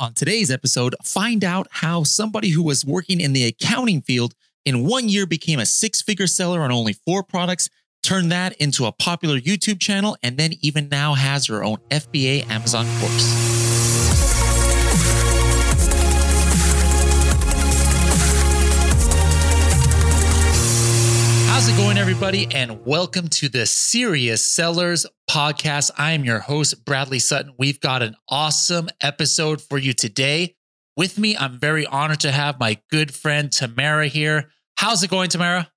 On today's episode, find out how somebody who was working in the accounting field in one year became a six figure seller on only four products, turned that into a popular YouTube channel, and then even now has her own FBA Amazon course. How's it going, everybody? And welcome to the Serious Sellers podcast. I am your host, Bradley Sutton. We've got an awesome episode for you today. With me, I'm very honored to have my good friend Tamara here. How's it going, Tamara?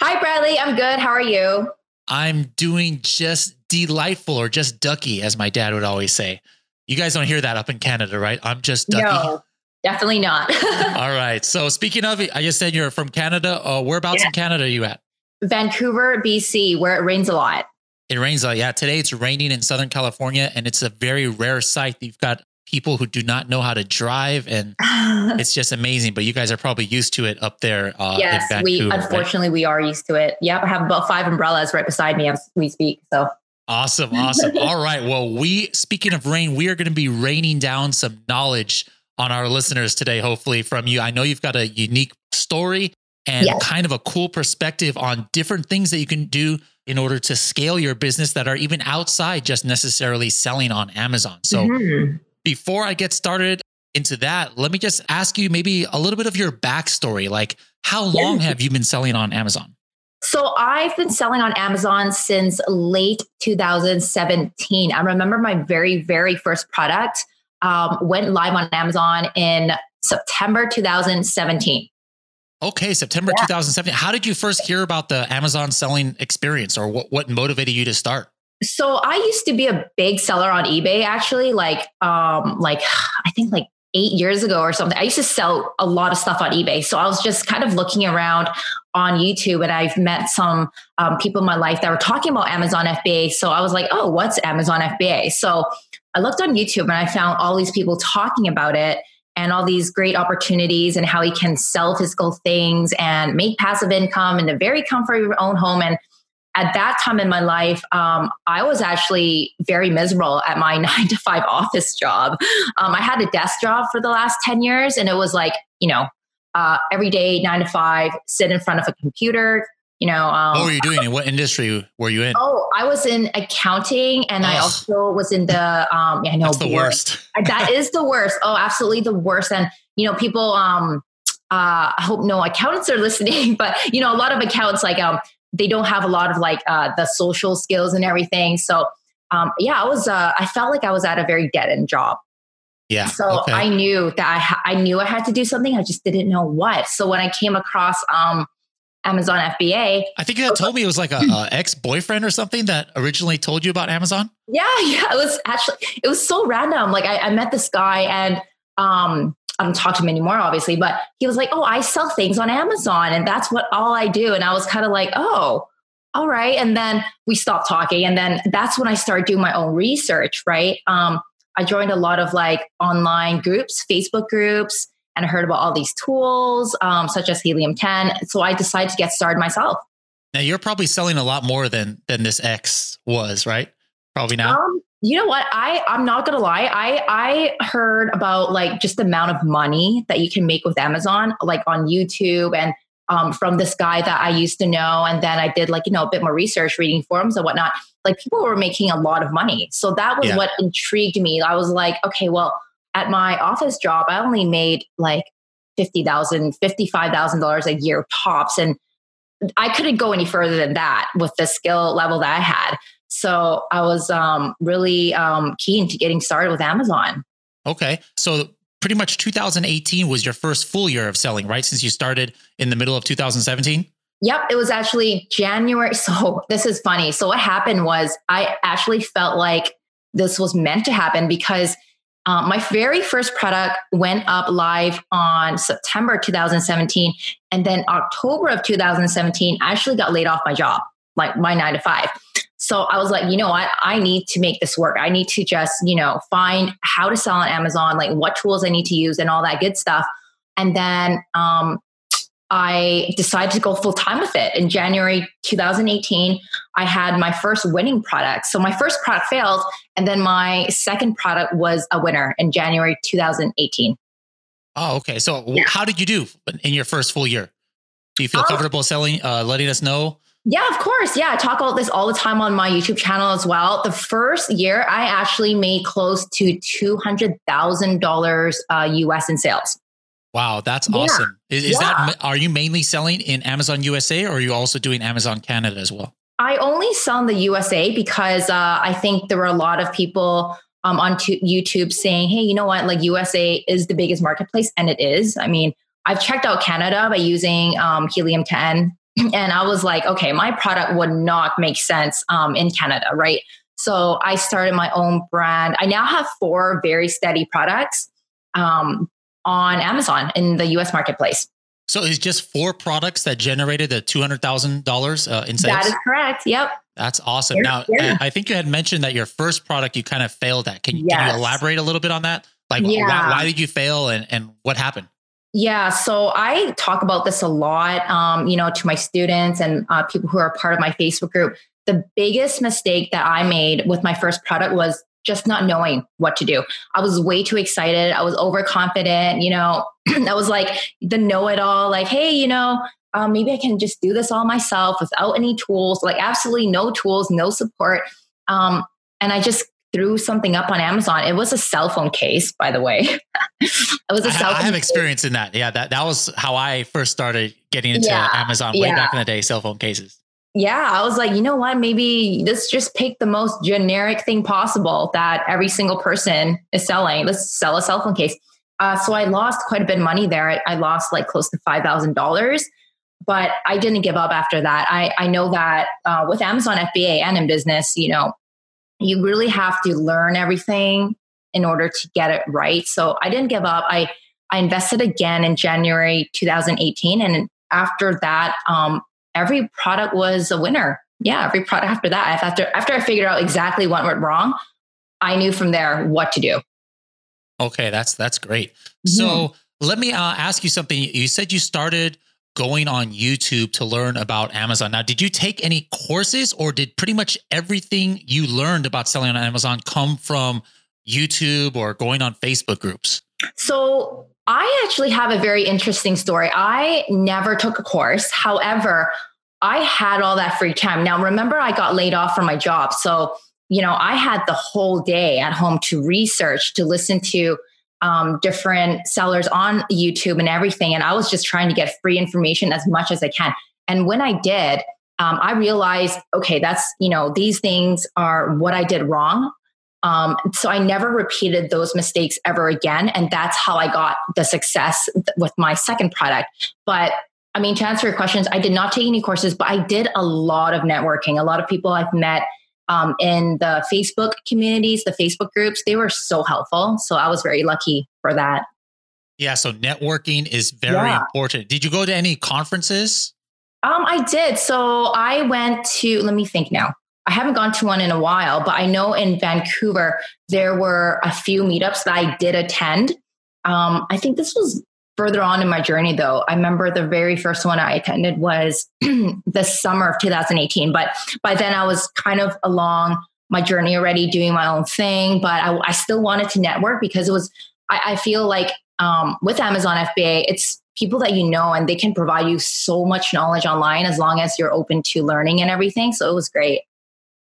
Hi, Bradley. I'm good. How are you? I'm doing just delightful or just ducky, as my dad would always say. You guys don't hear that up in Canada, right? I'm just ducky. No, definitely not. All right. So, speaking of, I just said you're from Canada. Uh, whereabouts yeah. in Canada are you at? Vancouver, BC, where it rains a lot. It rains a lot. Yeah. Today it's raining in Southern California, and it's a very rare sight. You've got people who do not know how to drive, and it's just amazing. But you guys are probably used to it up there. Uh, yes, Vancouver, we unfortunately right? we are used to it. Yep, I have about five umbrellas right beside me as we speak. So awesome, awesome. All right. Well, we speaking of rain, we are going to be raining down some knowledge on our listeners today. Hopefully, from you. I know you've got a unique story and yes. kind of a cool perspective on different things that you can do in order to scale your business that are even outside just necessarily selling on Amazon. So mm-hmm. before I get started into that, let me just ask you maybe a little bit of your backstory. Like, how long have you been selling on Amazon? So I've been selling on Amazon since late 2017. I remember my very, very first product um, went live on Amazon in September 2017. Okay, September yeah. 2017. How did you first hear about the Amazon selling experience or what, what motivated you to start? So I used to be a big seller on eBay actually like um like I think like 8 years ago or something. I used to sell a lot of stuff on eBay. So I was just kind of looking around on YouTube and I've met some um, people in my life that were talking about Amazon FBA. So I was like, "Oh, what's Amazon FBA?" So I looked on YouTube and I found all these people talking about it and all these great opportunities and how he can sell physical things and make passive income in a very comfortable own home. And at that time in my life, um, I was actually very miserable at my nine to five office job. Um, I had a desk job for the last 10 years, and it was like, you know, uh, every day, nine to five, sit in front of a computer, you know um, what were you doing in what industry were you in oh i was in accounting and Ugh. i also was in the um yeah, i know That's the worst that is the worst oh absolutely the worst and you know people um uh i hope no accountants are listening but you know a lot of accounts like um they don't have a lot of like uh the social skills and everything so um yeah i was uh i felt like i was at a very dead end job yeah. So okay. I knew that I, ha- I knew I had to do something. I just didn't know what. So when I came across um, Amazon FBA. I think you had told me it was like a, a ex boyfriend or something that originally told you about Amazon. Yeah, yeah. It was actually it was so random. Like I, I met this guy and um I don't talk to him anymore, obviously, but he was like, "Oh, I sell things on Amazon, and that's what all I do." And I was kind of like, "Oh, all right." And then we stopped talking, and then that's when I started doing my own research. Right? Um, I joined a lot of like online groups, Facebook groups, and I heard about all these tools, um, such as Helium 10. So I decided to get started myself. Now you're probably selling a lot more than than this X was, right? Probably now. Um, you know what? I I'm not gonna lie. I I heard about like just the amount of money that you can make with Amazon, like on YouTube and um, from this guy that I used to know. And then I did like, you know, a bit more research, reading forums and whatnot. Like people were making a lot of money. So that was yeah. what intrigued me. I was like, okay, well, at my office job, I only made like $50,000, $55,000 a year tops. And I couldn't go any further than that with the skill level that I had. So I was um, really um, keen to getting started with Amazon. Okay. So pretty much 2018 was your first full year of selling, right? Since you started in the middle of 2017? Yep, it was actually January. So this is funny. So what happened was I actually felt like this was meant to happen because um, my very first product went up live on September 2017. And then October of 2017, I actually got laid off my job, like my nine to five. So I was like, you know what? I need to make this work. I need to just, you know, find how to sell on Amazon, like what tools I need to use and all that good stuff. And then um, I decided to go full time with it. In January 2018, I had my first winning product. So my first product failed, and then my second product was a winner in January 2018. Oh, okay. So yeah. how did you do in your first full year? Do you feel um, comfortable selling, uh, letting us know? Yeah, of course. Yeah, I talk about this all the time on my YouTube channel as well. The first year, I actually made close to two hundred thousand uh, dollars US in sales. Wow, that's yeah. awesome. Is, is yeah. that are you mainly selling in Amazon USA or are you also doing Amazon Canada as well? I only sell in the USA because uh, I think there were a lot of people um, on YouTube saying, "Hey, you know what? Like USA is the biggest marketplace, and it is. I mean, I've checked out Canada by using um, Helium 10, and I was like, okay, my product would not make sense um, in Canada, right? So I started my own brand. I now have four very steady products. Um, on Amazon in the US marketplace. So it's just four products that generated the two hundred thousand uh, dollars in sales. That is correct. Yep. That's awesome. now, I think you had mentioned that your first product you kind of failed at. Can, yes. can you elaborate a little bit on that? Like, yeah. why, why, did you fail, and and what happened? Yeah, so I talk about this a lot, um, you know, to my students and uh, people who are part of my Facebook group. The biggest mistake that I made with my first product was just not knowing what to do. I was way too excited. I was overconfident. You know, I was like the know it all, like, hey, you know, um, maybe I can just do this all myself without any tools, like absolutely no tools, no support. Um, and I just threw something up on Amazon. It was a cell phone case, by the way. it was a cell I, I have experience in that. Yeah, that that was how I first started getting into yeah, Amazon way yeah. back in the day, cell phone cases yeah, I was like, you know what? Maybe let's just pick the most generic thing possible that every single person is selling. Let's sell a cell phone case. Uh, so I lost quite a bit of money there. I, I lost like close to five thousand dollars, but I didn't give up after that. I I know that uh, with Amazon FBA and in business, you know, you really have to learn everything in order to get it right. So I didn't give up. I I invested again in January 2018, and after that, um, every product was a winner. Yeah, every product after that, after after I figured out exactly what went wrong, I knew from there what to do. Okay, that's that's great. Mm-hmm. So let me uh, ask you something. You said you started going on YouTube to learn about Amazon. Now, did you take any courses, or did pretty much everything you learned about selling on Amazon come from YouTube or going on Facebook groups? So I actually have a very interesting story. I never took a course. However, I had all that free time. Now, remember, I got laid off from my job. So, you know, I had the whole day at home to research, to listen to um, different sellers on YouTube and everything. And I was just trying to get free information as much as I can. And when I did, um, I realized, okay, that's, you know, these things are what I did wrong. Um, so I never repeated those mistakes ever again. And that's how I got the success with my second product. But I mean, to answer your questions, I did not take any courses, but I did a lot of networking. A lot of people I've met um, in the Facebook communities, the Facebook groups, they were so helpful. So I was very lucky for that. Yeah. So networking is very yeah. important. Did you go to any conferences? Um, I did. So I went to, let me think now. I haven't gone to one in a while, but I know in Vancouver, there were a few meetups that I did attend. Um, I think this was further on in my journey though i remember the very first one i attended was the summer of 2018 but by then i was kind of along my journey already doing my own thing. But i, I still wanted to network because it was i, I feel like um, with amazon fba it's people that you know and they can provide you so much knowledge online as long as you're open to learning and everything. So it was great.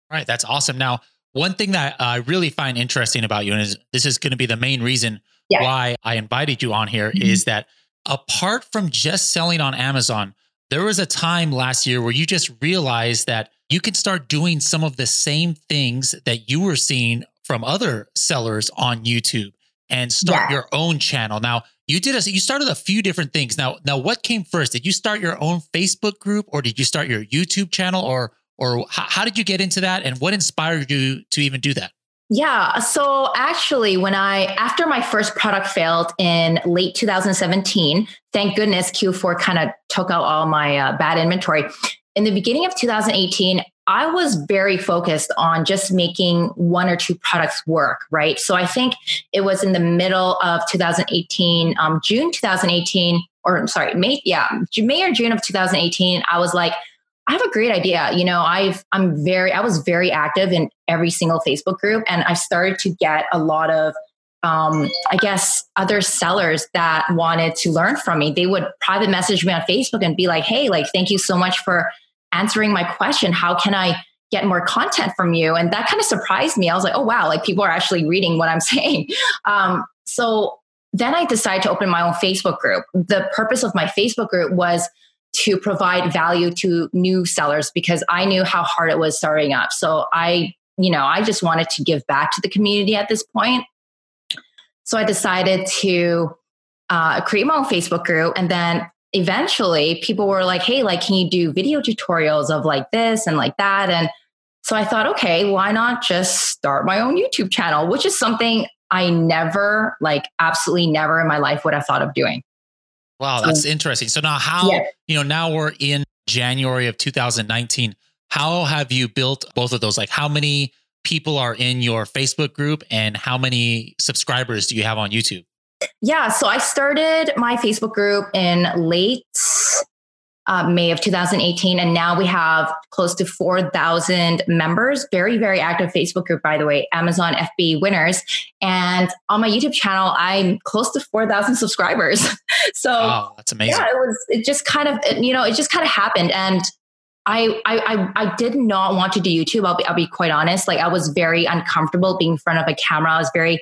All right. That's awesome. Now one thing that i really find interesting about you and is this is going to be the main reason yeah. why I invited you on here mm-hmm. is that apart from just selling on Amazon, there was a time last year where you just realized that you could start doing some of the same things that you were seeing from other sellers on YouTube and start yeah. your own channel. Now, you did a, you started a few different things. Now, now what came first? Did you start your own Facebook group or did you start your YouTube channel or or how, how did you get into that and what inspired you to even do that? Yeah. So actually, when I, after my first product failed in late 2017, thank goodness Q4 kind of took out all my uh, bad inventory. In the beginning of 2018, I was very focused on just making one or two products work, right? So I think it was in the middle of 2018, um, June 2018, or I'm sorry, May, yeah, May or June of 2018. I was like, I have a great idea. You know, I've I'm very I was very active in every single Facebook group, and I started to get a lot of um, I guess other sellers that wanted to learn from me. They would private message me on Facebook and be like, "Hey, like, thank you so much for answering my question. How can I get more content from you?" And that kind of surprised me. I was like, "Oh wow, like people are actually reading what I'm saying." Um, so then I decided to open my own Facebook group. The purpose of my Facebook group was to provide value to new sellers because I knew how hard it was starting up. So I, you know, I just wanted to give back to the community at this point. So I decided to uh, create my own Facebook group. And then eventually people were like, hey, like, can you do video tutorials of like this and like that? And so I thought, okay, why not just start my own YouTube channel, which is something I never, like, absolutely never in my life would have thought of doing. Wow, that's so, interesting. So now how, yeah. you know, now we're in January of 2019. How have you built both of those? Like how many people are in your Facebook group and how many subscribers do you have on YouTube? Yeah, so I started my Facebook group in late uh, May of 2018. And now we have close to 4,000 members. Very, very active Facebook group, by the way, Amazon FB winners. And on my YouTube channel, I'm close to 4,000 subscribers. so wow, that's amazing. Yeah, it was, it just kind of, you know, it just kind of happened. And I, I, I did not want to do YouTube. I'll be, I'll be quite honest. Like I was very uncomfortable being in front of a camera. I was very,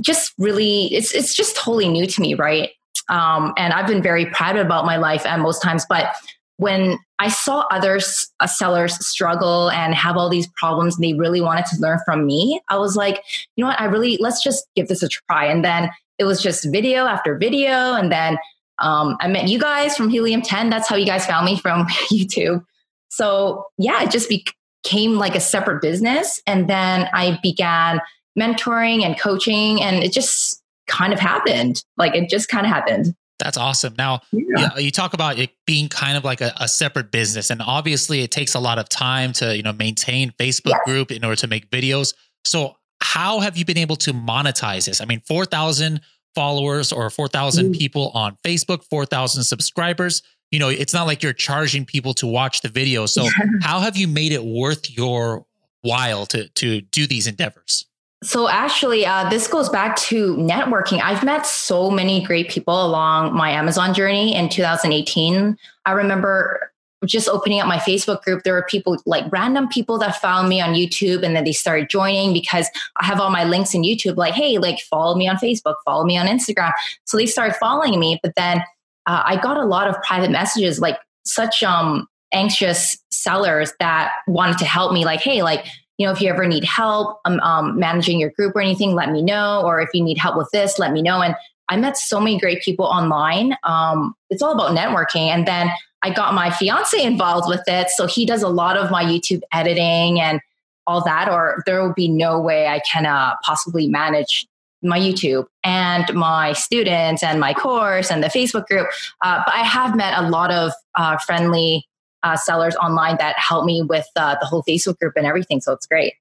just really, it's, it's just totally new to me. Right. Um, and I've been very private about my life at most times. But when I saw other uh, sellers struggle and have all these problems, and they really wanted to learn from me, I was like, you know what? I really let's just give this a try. And then it was just video after video, and then um, I met you guys from Helium 10. That's how you guys found me from YouTube. So yeah, it just became like a separate business, and then I began mentoring and coaching, and it just kind of happened. Like it just kind of happened. That's awesome. Now, yeah. you, you, talk about it being kind of like a, a, separate business, and obviously, it takes a lot of time to you know maintain Facebook yeah. group in order to make videos. So, how have you been able to monetize this? I mean, four thousand followers or four thousand mm. people on Facebook, four thousand subscribers. You know, it's not like you're charging people to watch the video. So, yeah. how have you made it worth your while to to do these endeavors? So actually, uh, this goes back to networking. I've met so many great people along my Amazon journey in 2018. I remember just opening up my Facebook group. There were people like random people that found me on YouTube, and then they started joining because I have all my links in YouTube. Like, hey, like follow me on Facebook, follow me on Instagram. So they started following me. But then uh, I got a lot of private messages, like such um anxious sellers that wanted to help me. Like, hey, like you know, if you ever need help um, um, managing your group or anything, let me know. Or if you need help with this, let me know. And I met so many great people online. Um, it's all about networking. And then I got my fiance involved with it. So he does a lot of my YouTube editing and all that, or there will be no way I can uh, possibly manage my YouTube and my students and my course and the Facebook group. Uh, but I have met a lot of uh, friendly uh, sellers online that help me with uh, the whole Facebook group and everything. So it's great.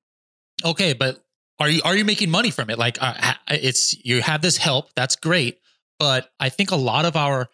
Okay, but are you are you making money from it? Like, uh, it's you have this help. That's great, but I think a lot of our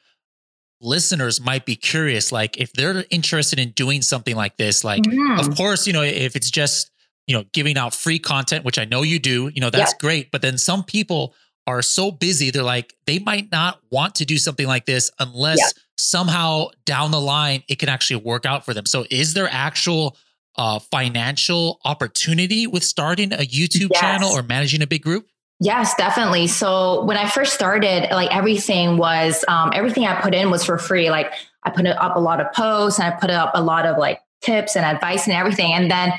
listeners might be curious. Like, if they're interested in doing something like this, like, mm-hmm. of course, you know, if it's just you know giving out free content, which I know you do, you know, that's yeah. great. But then some people are so busy, they're like, they might not want to do something like this unless yeah. Somehow down the line it can actually work out for them. So, is there actual uh, financial opportunity with starting a YouTube yes. channel or managing a big group? Yes, definitely. So when I first started, like everything was, um, everything I put in was for free. Like I put up a lot of posts and I put up a lot of like tips and advice and everything. And then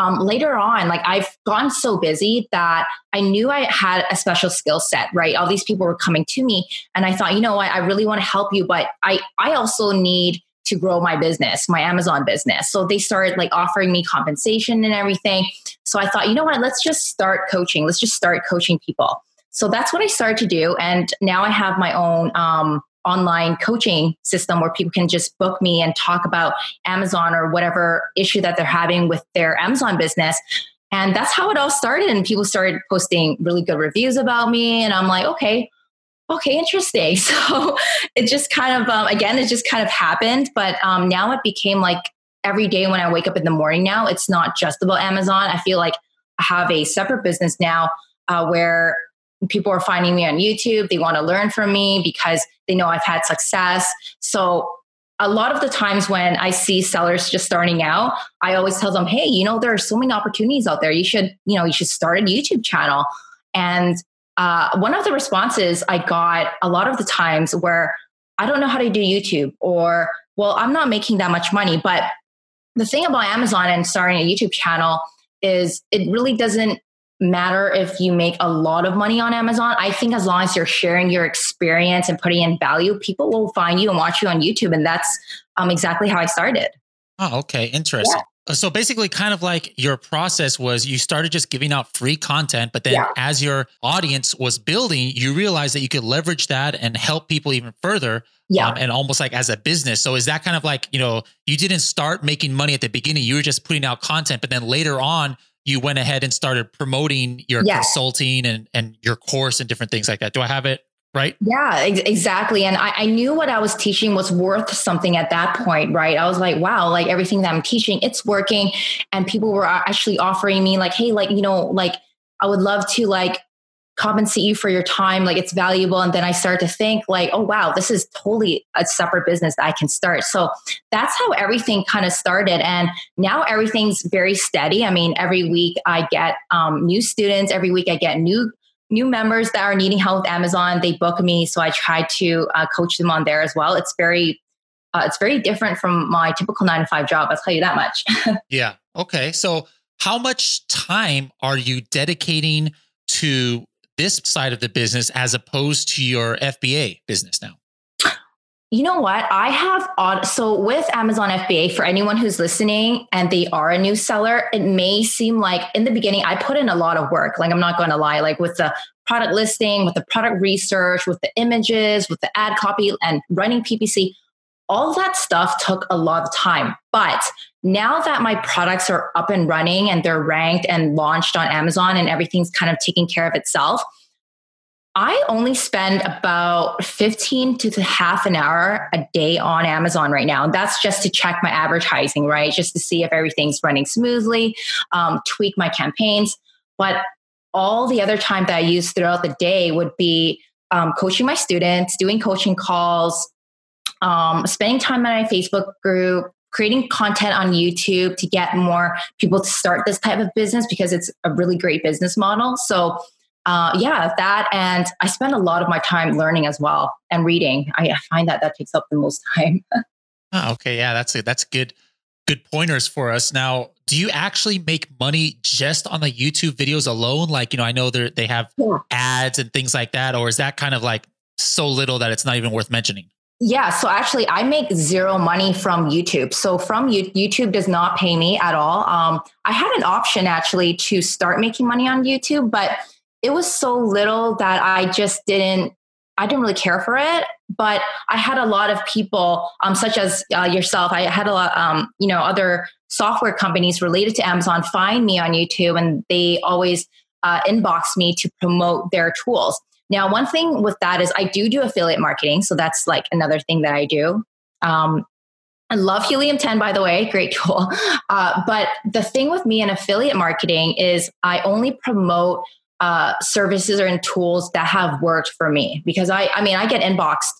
um, later on, like I've gone so busy that I knew I had a special skill set, right? All these people were coming to me and I thought, you know what, I really want to help you, but I, I also need to grow my business, my Amazon business. So they started like offering me compensation and everything. So I thought, you know what, let's just start coaching. Let's just start coaching people. So that's what I started to do. And now I have my own um, online coaching system where people can just book me and talk about Amazon or whatever issue that they're having with their Amazon business. And that's how it all started. And people started posting really good reviews about me. And I'm like, okay, okay, interesting. So it just kind of, um, again, it just kind of happened. But um, now it became like every day when I wake up in the morning now, it's not just about Amazon. I feel like I have a separate business now uh, where people are finding me on YouTube. They want to learn from me because they know I've had success. So a lot of the times when I see sellers just starting out, I always tell them, "Hey, you know, there are so many opportunities out there. You should, you know, you should start a YouTube channel." And uh, one of the responses I got a lot of the times where I don't know how to do YouTube, or well, I'm not making that much money. But the thing about Amazon and starting a YouTube channel is it really doesn't matter if you make a lot of money on Amazon. I think as long as you're sharing your experience and putting in value, people will find you and watch you on YouTube. And that's um, exactly how I started. Oh, okay. Interesting. Yeah. Uh, so basically, kind of like your process was you started just giving out free content, but then yeah. as your audience was building, you realized that you could leverage that and help people even further. Yeah. Um, and almost like as a business. So is that kind of like, you know, you didn't start making money at the beginning, you were just putting out content, but then later on, you went ahead and started promoting your yes. consulting and, and your course and different things like that. Do I have it right? Yeah, ex- exactly. And I, I, knew what I was teaching was worth something at that point, right? I was like, wow, like everything that I'm teaching, it's working. And people were actually offering me like, hey, like, you know, like I would love to like compensate you for your time. Like it's valuable. And then I start to think like, oh, wow, this is totally a separate business that I can start. So that's how everything kind of started. And now everything's very steady. I mean, every week I get um, new students. Every week I get new new members that are needing help with Amazon, they book me. So I try to uh, coach them on there as well. It's very, uh, it's very different from my typical nine to five job. I'll tell you that much. yeah. Okay. So how much time are you dedicating to this side of the business as opposed to your FBA business now? You know what? I have odd. So with Amazon FBA, for anyone who's listening and they are a new seller, it may seem like in the beginning, I put in a lot of work. Like I'm not going to lie, like with the product listing, with the product research, with the images, with the ad copy and running PPC, all that stuff took a lot of time. But now that my products are up and running and they're ranked and launched on Amazon and everything's kind of taking care of itself, I only spend about 15 to half an hour a day on Amazon right now. And that's just to check my advertising, right? Just to see if everything's running smoothly, um, tweak my campaigns. But all the other time that I use throughout the day would be um, coaching my students, doing coaching calls, um, spending time on my Facebook group, creating content on YouTube to get more people to start this type of business because it's a really great business model. So uh, yeah, that and I spend a lot of my time learning as well and reading. I find that that takes up the most time. oh, okay, yeah, that's it. That's good. Good pointers for us. Now, do you actually make money just on the YouTube videos alone? Like, you know, I know they they have yeah. ads and things like that, or is that kind of like so little that it's not even worth mentioning? Yeah, so actually, I make zero money from YouTube. So from YouTube does not pay me at all. Um, I had an option actually to start making money on YouTube, but it was so little that I just didn't I didn't really care for it, but I had a lot of people, um, such as uh, yourself. I had a lot, um, you know, other software companies related to Amazon find me on YouTube, and they always uh, inbox me to promote their tools. Now, one thing with that is I do do affiliate marketing, so that's like another thing that I do. Um, I love Helium 10, by the way, great tool. Uh, but the thing with me in affiliate marketing is I only promote uh, services or in tools that have worked for me because I, I mean, I get inboxed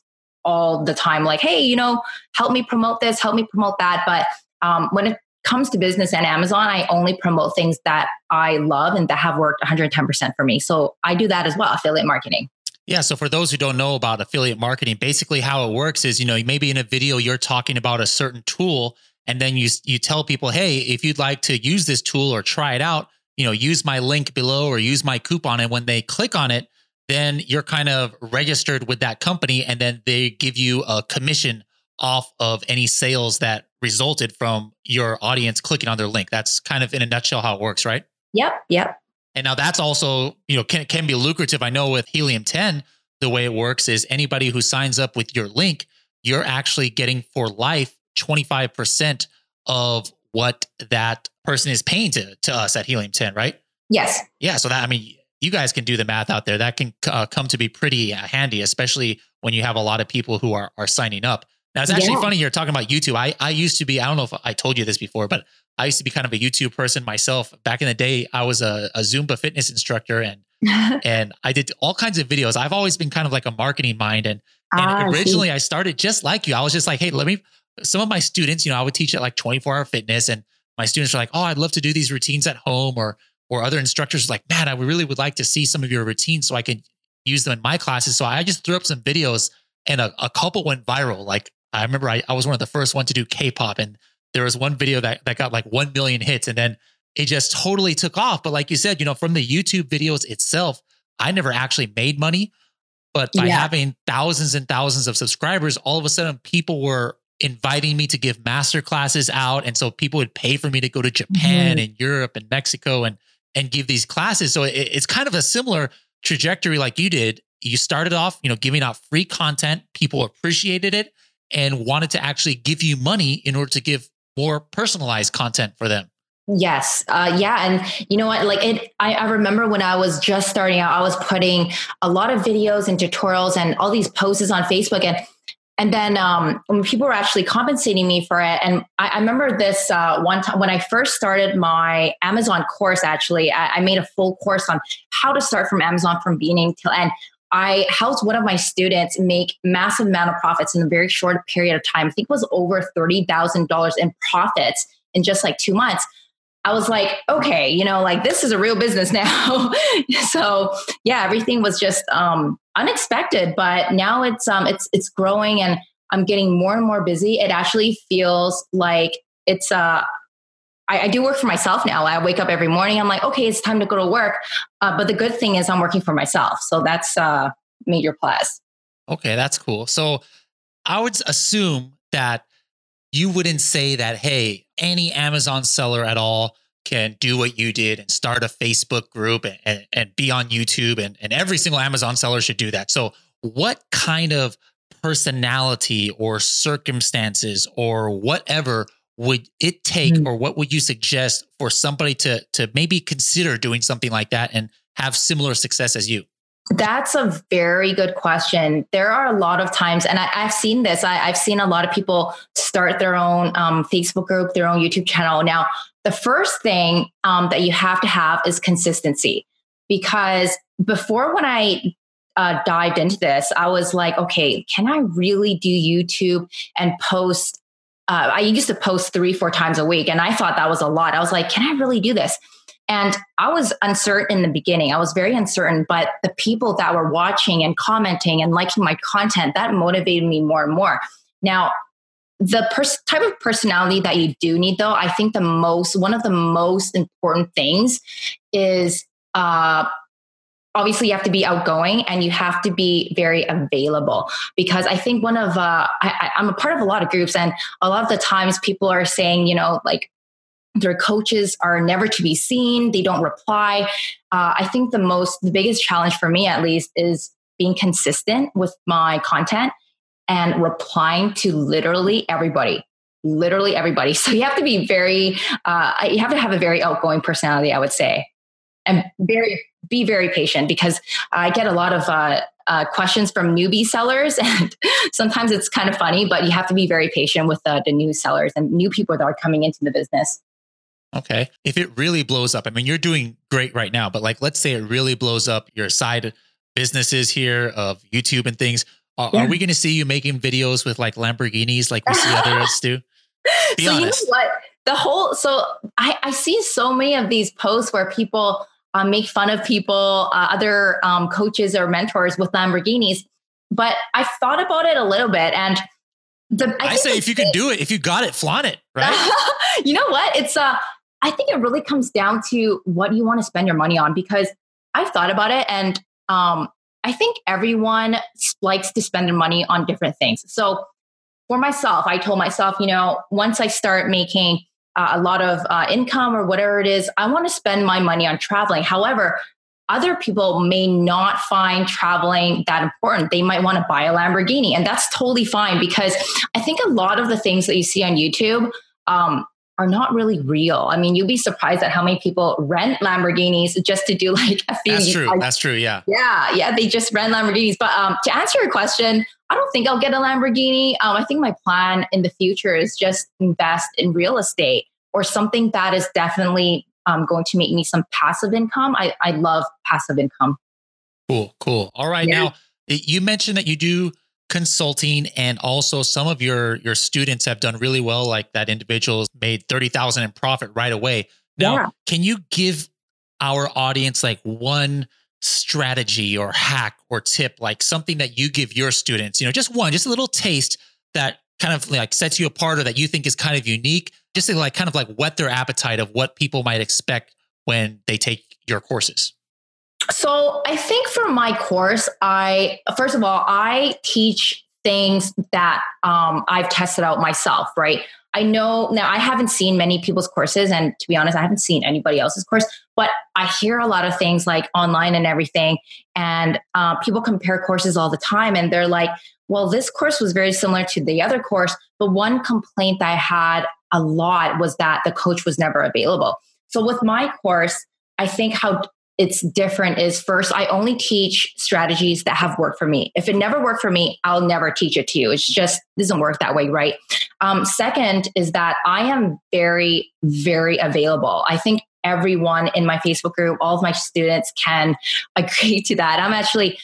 all the time, like, hey, you know, help me promote this, help me promote that. But um, when it comes to business and Amazon, I only promote things that I love and that have worked 110% for me. So I do that as well, affiliate marketing. Yeah. So for those who don't know about affiliate marketing, basically how it works is, you know, maybe in a video you're talking about a certain tool and then you you tell people, "Hey, if you'd like to use this tool or try it out, you know, use my link below or use my coupon. And when they click on it, then you're kind of registered with that company and then they give you a commission off of any sales that resulted from your audience clicking on their link. That's kind of in a nutshell how it works, right? Yep. Yep. And now that's also, you know, can can be lucrative. I know with Helium 10, the way it works is anybody who signs up with your link, you're actually getting for life 25% of what that person is paying to, to us at Helium 10, right? Yes. Yeah. So that, I mean, you guys can do the math out there. That can uh, come to be pretty uh, handy, especially when you have a lot of people who are, are signing up. Now, it's actually yeah. funny you're talking about YouTube. I, I used to be, I don't know if I told you this before, but I used to be kind of a YouTube person myself. Back in the day, I was a, a Zumba fitness instructor and and I did all kinds of videos. I've always been kind of like a marketing mind. And, and ah, originally I started just like you. I was just like, hey, let me, some of my students, you know, I would teach at like 24 hour fitness and my students are like, oh, I'd love to do these routines at home or, or other instructors like, man, I really would like to see some of your routines so I can use them in my classes. So I just threw up some videos and a, a couple went viral. Like I remember I, I was one of the first one to do K-pop and there was one video that, that got like 1 million hits. And then it just totally took off. But like you said, you know, from the YouTube videos itself, I never actually made money. But by yeah. having thousands and thousands of subscribers, all of a sudden people were inviting me to give master classes out. And so people would pay for me to go to Japan mm-hmm. and Europe and Mexico and and give these classes. So it, it's kind of a similar trajectory like you did. You started off, you know, giving out free content. People appreciated it and wanted to actually give you money in order to give more personalized content for them. Yes. Uh, yeah. And you know what? Like it, I, I, remember when I was just starting out, I was putting a lot of videos and tutorials and all these posts on Facebook. And, and then um, when people were actually compensating me for it. And I, I remember this uh, one time when I first started my Amazon course, actually, I, I made a full course on how to start from Amazon from beginning till end. I helped one of my students make massive amount of profits in a very short period of time. I think it was over $30,000 in profits in just like two months. I was like, okay, you know, like this is a real business now. so yeah, everything was just um, unexpected, but now it's um, it's it's growing and I'm getting more and more busy. It actually feels like it's uh, I, I do work for myself now. I wake up every morning. I'm like, okay, it's time to go to work. Uh, but the good thing is I'm working for myself, so that's uh, major plus. Okay, that's cool. So I would assume that you wouldn't say that, hey, any Amazon seller at all can do what you did and start a Facebook group and, and, and be on YouTube, and, and every single Amazon seller should do that. So, what kind of personality or circumstances or whatever would it take mm-hmm. or what would you suggest for somebody to to maybe consider doing something like that and have similar success as you that's a very good question. There are a lot of times, and I, have seen this. I, have seen a lot of people start their own um, Facebook group, their own YouTube channel. Now, the first thing um, that you have to have is consistency, because before when I uh, dived into this, I was like, okay, can I really do YouTube and post? Uh, I used to post three, four times a week, and I thought that was a lot. I was like, can I really do this? And I was uncertain in the beginning. I was very uncertain, but the people that were watching and commenting and liking my content, that motivated me more and more. Now, the pers- type of personality that you do need, though, I think the most, one of the most important things is uh, obviously you have to be outgoing and you have to be very available because i think one of uh, I, i'm a part of a lot of groups and a lot of the times people are saying you know like their coaches are never to be seen. They don't reply. Uh, i think the most the biggest challenge for me at least is being consistent with my content and replying to literally everybody literally everybody. So you have to be very uh, you have to have a very outgoing personality i would say and very be very patient because i get a lot of uh, uh, questions from newbie sellers and sometimes it's kind of funny but you have to be very patient with uh, the new sellers and new people that are coming into the business Okay. If it really blows up, I mean, you're doing great right now, but like, let's say it really blows up your side businesses here of YouTube and things. Are, yeah. are we going to see you making videos with like Lamborghinis like we see others do? Be so honest. You know what? The whole, so I, I see so many of these posts where people um, make fun of people, uh, other um, coaches or mentors with Lamborghinis. But I thought about it a little bit and the, I, I say if you can do it, if you got it, flaunt it, right? you know what? It's uh I think it really comes down to what you want to spend your money on because I've thought about it and um, I think everyone likes to spend their money on different things. So for myself, I told myself, you know, once I start making uh, a lot of uh, income or whatever it is, I want to spend my money on traveling. However, other people may not find traveling that important. They might want to buy a Lamborghini, and that's totally fine because I think a lot of the things that you see on YouTube um, are not really real. I mean, you'd be surprised at how many people rent Lamborghinis just to do like a few. That's true. That's true. Yeah. Yeah. Yeah. They just rent Lamborghinis. But um, to answer your question, I don't think I'll get a Lamborghini. Um, I think my plan in the future is just invest in real estate or something that is definitely um, going to make me some passive income. I, I love passive income. Cool, cool. All right. Yeah. Now, you mentioned that you do consulting and also some of your your students have done really well like that individuals made 30,000 in profit right away. Now, yeah. can you give our audience like one strategy or hack or tip like something that you give your students, you know, just one, just a little taste that kind of like sets you apart or that you think is kind of unique just to like kind of like whet their appetite of what people might expect when they take your courses? So I think for my course, I first of all, I teach things that um, I've tested out myself, right? I know now I haven't seen many people's courses, and to be honest, I haven't seen anybody else's course, but I hear a lot of things like online and everything, and uh, people compare courses all the time, and they're like, well, this course was very similar to the other course, but one complaint I had a lot was that the coach was never available. So with my course, I think how it's different is first, I only teach strategies that have worked for me. If it never worked for me, I'll never teach it to you. It's just doesn't work that way, right? Um, second is that I am very, very available. I think everyone in my Facebook group, all of my students can agree to that. I'm actually,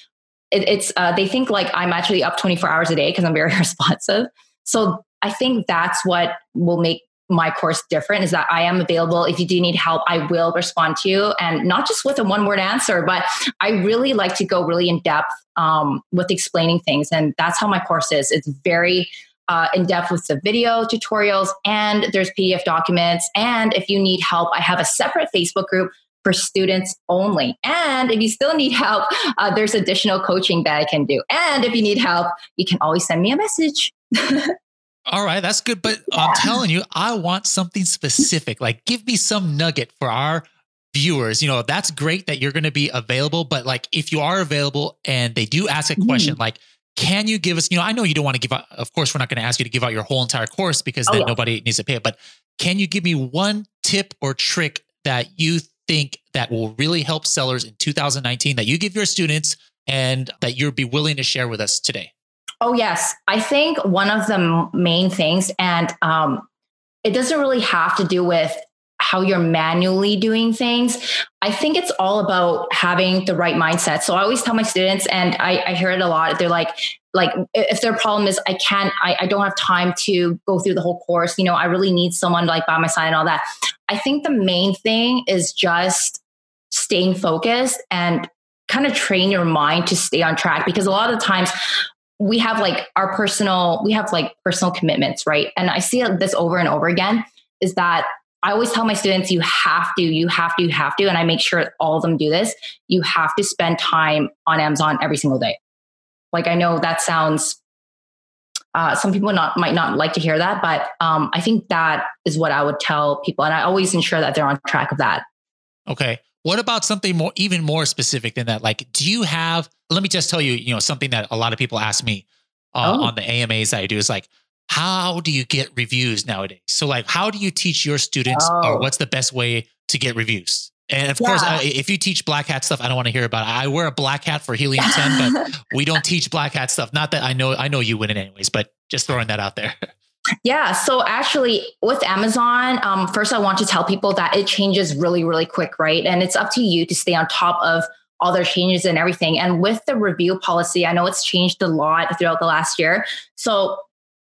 it, it's, uh, they think like I'm actually up 24 hours a day because I'm very responsive. So I think that's what will make my course different is that I am available. If you do need help, I will respond to you. And not just with a one word answer, but I really like to go really in depth um, with explaining things. And that's how my course is. It's very uh, in depth with the video tutorials, and there's PDF documents. And if you need help, I have a separate Facebook group for students only. And if you still need help, uh, there's additional coaching that I can do. And if you need help, you can always send me a message. All right, that's good. But yeah. I'm telling you, I want something specific. Like, give me some nugget for our viewers. You know, that's great that you're going to be available. But like, if you are available and they do ask a question, mm. like, can you give us, you know, I know you don't want to give out, of course, we're not going to ask you to give out your whole entire course because oh, then yeah. nobody needs to pay it. But can you give me one tip or trick that you think that will really help sellers in 2019 that you give your students and that you'd be willing to share with us today? Oh, yes. I think one of the main things, and um, it doesn't really have to do with how you're manually doing things. I think it's all about having the right mindset. So I always tell my students, and I, I hear it a lot. They're like, like if their problem is I can't, I, I don't have time to go through the whole course. You know, I really need someone like by my side and all that. I think the main thing is just staying focused and kind of train your mind to stay on track because a lot of times we have like our personal we have like personal commitments right? And i see this over and over again is that i always tell my students you have to you have to you have to and i make sure all of them do this you have to spend time on amazon every single day. Like i know that sounds uh, some people not might not like to hear that but um, i think that is what i would tell people and i always ensure that they're on track of that. Okay what about something more, even more specific than that? Like, do you have, let me just tell you, you know, something that a lot of people ask me uh, oh. on the AMAs that I do is like, how do you get reviews nowadays? So, like, how do you teach your students, oh. or what's the best way to get reviews? And of yeah. course, uh, if you teach black hat stuff, I don't want to hear about it. I wear a black hat for Helium 10, but we don't teach black hat stuff. Not that I know, I know you win it anyways, but just throwing that out there. Yeah. So actually, with Amazon, um, first I want to tell people that it changes really, really quick, right? And it's up to you to stay on top of all their changes and everything. And with the review policy, I know it's changed a lot throughout the last year. So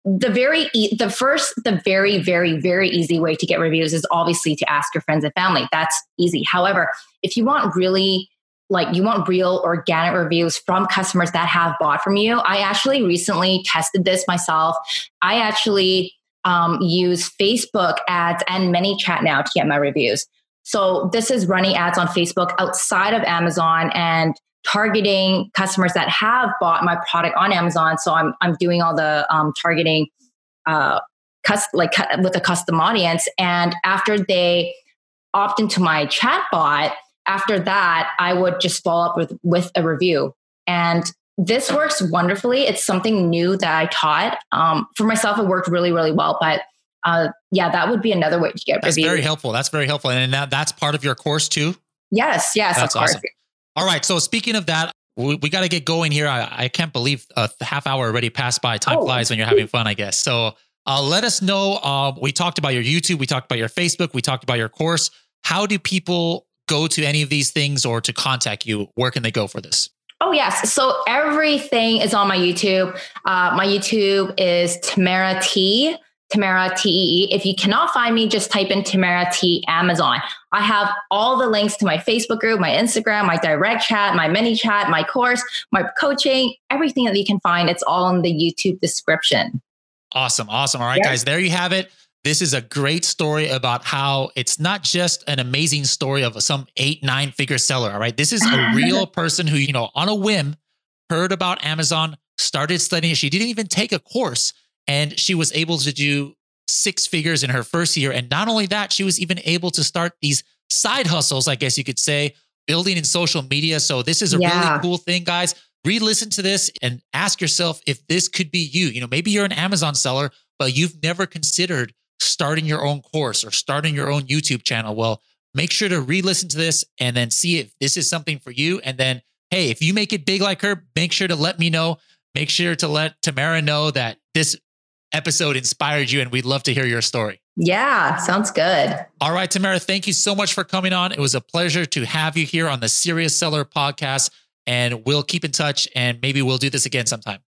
the very e- the first the very very very easy way to get reviews is obviously to ask your friends and family that's easy however if you want really like you want real organic reviews from customers that have bought from you. I actually recently tested this myself. I actually um, use Facebook ads and ManyChat now to get my reviews. So this is running ads on Facebook outside of Amazon and targeting customers that have bought my product on Amazon. So I'm I'm doing all the um, targeting, uh, cus- like with a custom audience. And after they opt into my chat bot, after that, I would just follow up with with a review. And this works wonderfully. It's something new that I taught. Um, for myself, it worked really, really well. But uh, yeah, that would be another way to get That's very helpful. That's very helpful. And that, that's part of your course too? Yes, yes, that's awesome. All right. So speaking of that, we, we got to get going here. I, I can't believe a half hour already passed by. Time oh. flies when you're having fun, I guess. So uh, let us know. Uh, we talked about your YouTube. We talked about your Facebook. We talked about your course. How do people go to any of these things or to contact you? Where can they go for this? Oh, yes. So everything is on my YouTube. Uh, my YouTube is Tamara T. Tamara T. If you cannot find me, just type in Tamara T Amazon. I have all the links to my Facebook group, my Instagram, my direct chat, my mini ManyChat, my course, my coaching, everything that you can find. It's all in the YouTube description. Awesome. Awesome. All right, guys, there you have it. This is a great story about how it's not just an amazing story of some eight, nine figure seller. All right. This is a real person who, you know, on a whim heard about Amazon, started studying. She didn't even take a course and she was able to do six figures in her first year. And not only that, she was even able to start these side hustles, I guess you could say, building in social media. So this is a yeah. really cool thing, guys. Re-listen to this and ask yourself if this could be you. You know, maybe you're an Amazon seller, but you've never considered starting your own course or starting your own YouTube channel. Well, make sure to re-listen to this and then see if this is something for you. And then, hey, if you make it big like her, make sure to let me know. Make sure to let Tamara know that this episode inspired you, and we'd love to hear your story. Yeah, sounds good. All right, Tamara, thank you so much for coming on. It was a pleasure to have you here on the Serious Seller podcast, and we'll keep in touch and maybe we'll do this again sometime.